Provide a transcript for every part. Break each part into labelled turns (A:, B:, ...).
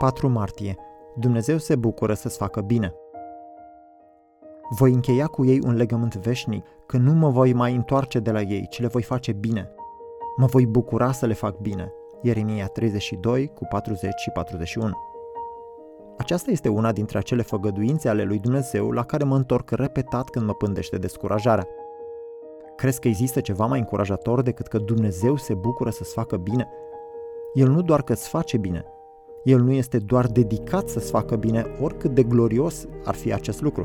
A: 4 martie. Dumnezeu se bucură să-ți facă bine. Voi încheia cu ei un legământ veșnic, că nu mă voi mai întoarce de la ei, ci le voi face bine. Mă voi bucura să le fac bine. Ieremia 32 cu 40 și 41. Aceasta este una dintre acele făgăduințe ale lui Dumnezeu la care mă întorc repetat când mă pândește descurajarea. Crezi că există ceva mai încurajator decât că Dumnezeu se bucură să-ți facă bine? El nu doar că îți face bine, El nu este doar dedicat să-ți facă bine, oricât de glorios ar fi acest lucru.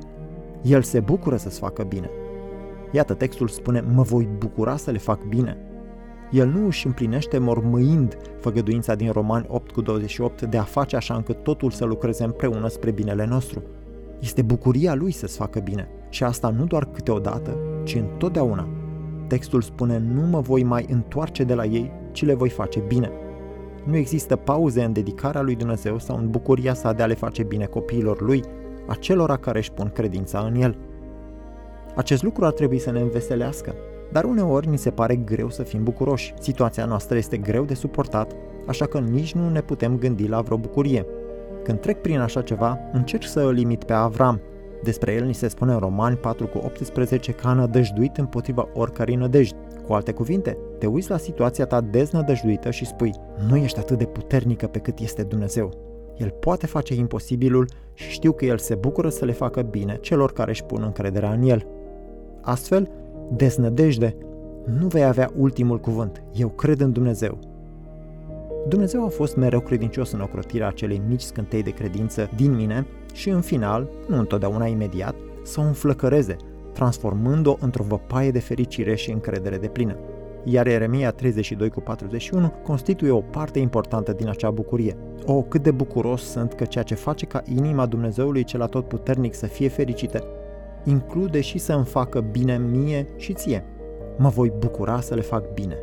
A: El se bucură să-ți facă bine. Iată, textul spune, mă voi bucura să le fac bine. El nu își împlinește mormâind făgăduința din Romani 8 cu 28 de a face așa încât totul să lucreze împreună spre binele nostru. Este bucuria lui să-ți facă bine și asta nu doar câteodată, ci întotdeauna. Textul spune, nu mă voi mai întoarce de la ei, ci le voi face bine. Nu există pauze în dedicarea lui Dumnezeu sau în bucuria sa de a le face bine copiilor lui, acelora care își pun credința în el. Acest lucru ar trebui să ne înveselească, dar uneori ni se pare greu să fim bucuroși. Situația noastră este greu de suportat, așa că nici nu ne putem gândi la vreo bucurie. Când trec prin așa ceva, încerc să îl limit pe Avram. Despre el ni se spune în Romani 4 cu 18 că a nădăjduit împotriva oricărei nădejdi. Cu alte cuvinte, te uiți la situația ta deznădăjduită și spui, nu ești atât de puternică pe cât este Dumnezeu. El poate face imposibilul și știu că El se bucură să le facă bine celor care își pun încrederea în El. Astfel, deznădejde, nu vei avea ultimul cuvânt. Eu cred în Dumnezeu. Dumnezeu a fost mereu credincios în ocrotirea acelei mici scântei de credință din mine și în final, nu întotdeauna imediat, să o înflăcăreze, transformând-o într-o văpaie de fericire și încredere de plină. Iar Eremia 32 cu 41 constituie o parte importantă din acea bucurie. O, cât de bucuros sunt că ceea ce face ca inima Dumnezeului cel atotputernic să fie fericită include și să îmi facă bine mie și ție. Mă voi bucura să le fac bine.